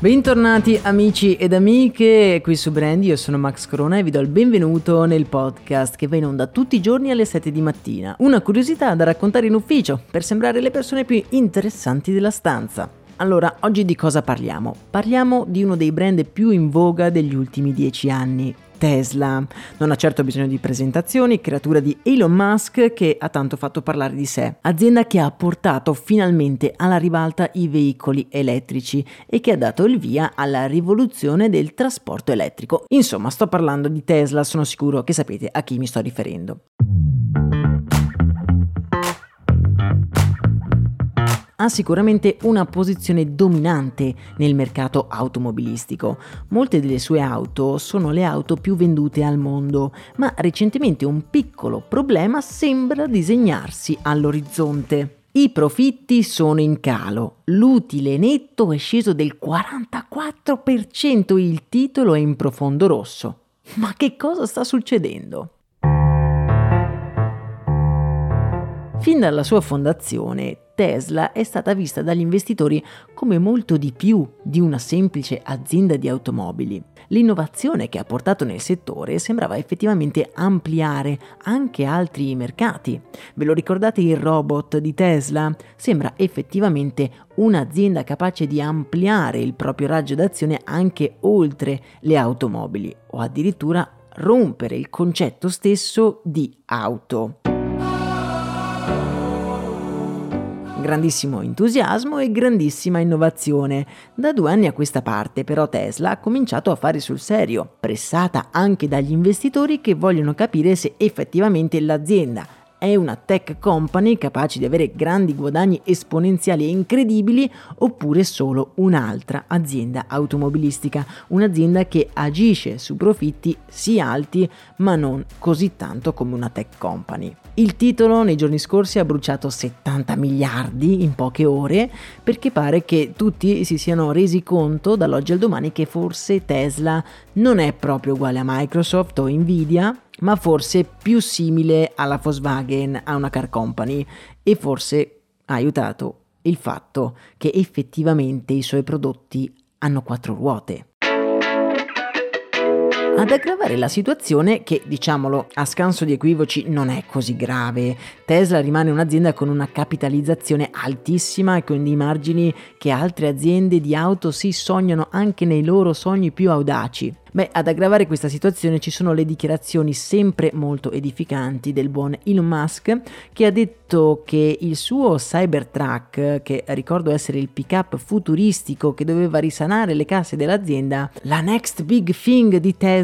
Bentornati amici ed amiche qui su Brand, io sono Max Corona e vi do il benvenuto nel podcast che va in onda tutti i giorni alle 7 di mattina. Una curiosità da raccontare in ufficio per sembrare le persone più interessanti della stanza. Allora, oggi di cosa parliamo? Parliamo di uno dei brand più in voga degli ultimi dieci anni, Tesla. Non ha certo bisogno di presentazioni, creatura di Elon Musk che ha tanto fatto parlare di sé. Azienda che ha portato finalmente alla ribalta i veicoli elettrici e che ha dato il via alla rivoluzione del trasporto elettrico. Insomma, sto parlando di Tesla, sono sicuro che sapete a chi mi sto riferendo. Ha sicuramente una posizione dominante nel mercato automobilistico. Molte delle sue auto sono le auto più vendute al mondo, ma recentemente un piccolo problema sembra disegnarsi all'orizzonte. I profitti sono in calo, l'utile netto è sceso del 44%, il titolo è in profondo rosso. Ma che cosa sta succedendo? Fin dalla sua fondazione, Tesla è stata vista dagli investitori come molto di più di una semplice azienda di automobili. L'innovazione che ha portato nel settore sembrava effettivamente ampliare anche altri mercati. Ve lo ricordate il robot di Tesla? Sembra effettivamente un'azienda capace di ampliare il proprio raggio d'azione anche oltre le automobili o addirittura rompere il concetto stesso di auto. Grandissimo entusiasmo e grandissima innovazione. Da due anni a questa parte però Tesla ha cominciato a fare sul serio, pressata anche dagli investitori che vogliono capire se effettivamente l'azienda è una tech company capace di avere grandi guadagni esponenziali e incredibili oppure solo un'altra azienda automobilistica, un'azienda che agisce su profitti sì alti ma non così tanto come una tech company. Il titolo nei giorni scorsi ha bruciato 70 miliardi in poche ore perché pare che tutti si siano resi conto dall'oggi al domani che forse Tesla non è proprio uguale a Microsoft o Nvidia ma forse più simile alla Volkswagen, a una car company e forse ha aiutato il fatto che effettivamente i suoi prodotti hanno quattro ruote. Ad aggravare la situazione, che diciamolo a scanso di equivoci non è così grave, Tesla rimane un'azienda con una capitalizzazione altissima e con dei margini che altre aziende di auto si sognano anche nei loro sogni più audaci. Beh, ad aggravare questa situazione ci sono le dichiarazioni sempre molto edificanti del buon Elon Musk che ha detto che il suo Cybertruck, che ricordo essere il pick-up futuristico che doveva risanare le casse dell'azienda, la next big thing di Tesla,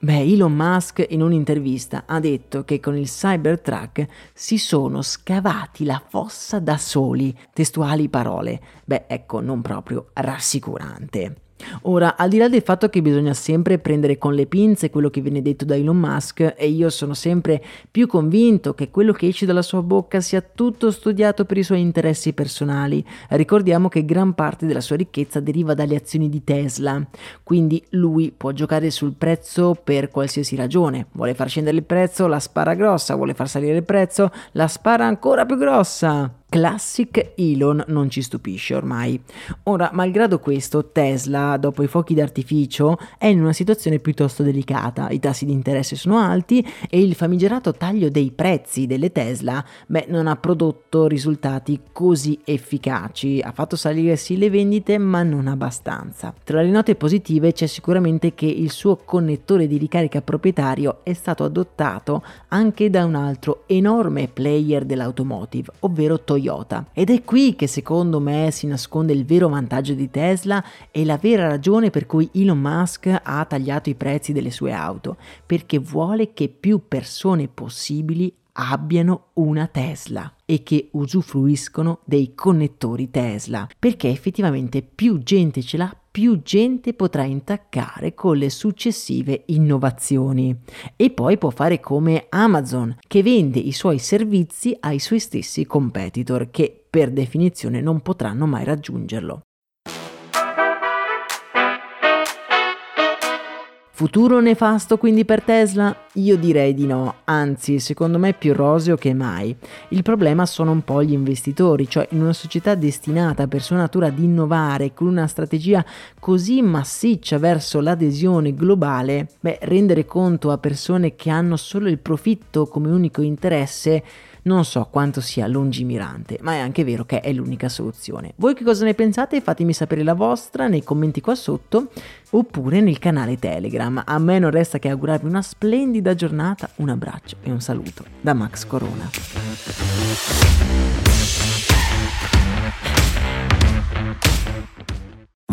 beh, Elon Musk in un'intervista ha detto che con il Cybertruck si sono scavati la fossa da soli, testuali parole. Beh, ecco, non proprio rassicurante. Ora, al di là del fatto che bisogna sempre prendere con le pinze quello che viene detto da Elon Musk, e io sono sempre più convinto che quello che esce dalla sua bocca sia tutto studiato per i suoi interessi personali, ricordiamo che gran parte della sua ricchezza deriva dalle azioni di Tesla, quindi lui può giocare sul prezzo per qualsiasi ragione. Vuole far scendere il prezzo, la spara grossa, vuole far salire il prezzo, la spara ancora più grossa. Classic Elon non ci stupisce ormai. Ora, malgrado questo, Tesla, dopo i fuochi d'artificio, è in una situazione piuttosto delicata. I tassi di interesse sono alti e il famigerato taglio dei prezzi delle Tesla, beh, non ha prodotto risultati così efficaci. Ha fatto salire sì le vendite, ma non abbastanza. Tra le note positive c'è sicuramente che il suo connettore di ricarica proprietario è stato adottato anche da un altro enorme player dell'automotive, ovvero Toyota Toyota. Ed è qui che secondo me si nasconde il vero vantaggio di Tesla e la vera ragione per cui Elon Musk ha tagliato i prezzi delle sue auto, perché vuole che più persone possibili abbiano una Tesla e che usufruiscono dei connettori Tesla, perché effettivamente più gente ce l'ha, più gente potrà intaccare con le successive innovazioni. E poi può fare come Amazon, che vende i suoi servizi ai suoi stessi competitor, che per definizione non potranno mai raggiungerlo. Futuro nefasto quindi per Tesla? Io direi di no, anzi secondo me più roseo che mai. Il problema sono un po' gli investitori, cioè in una società destinata per sua natura ad innovare con una strategia così massiccia verso l'adesione globale, beh, rendere conto a persone che hanno solo il profitto come unico interesse non so quanto sia lungimirante, ma è anche vero che è l'unica soluzione. Voi che cosa ne pensate? Fatemi sapere la vostra nei commenti qua sotto oppure nel canale Telegram. A me non resta che augurarvi una splendida giornata, un abbraccio e un saluto da Max Corona.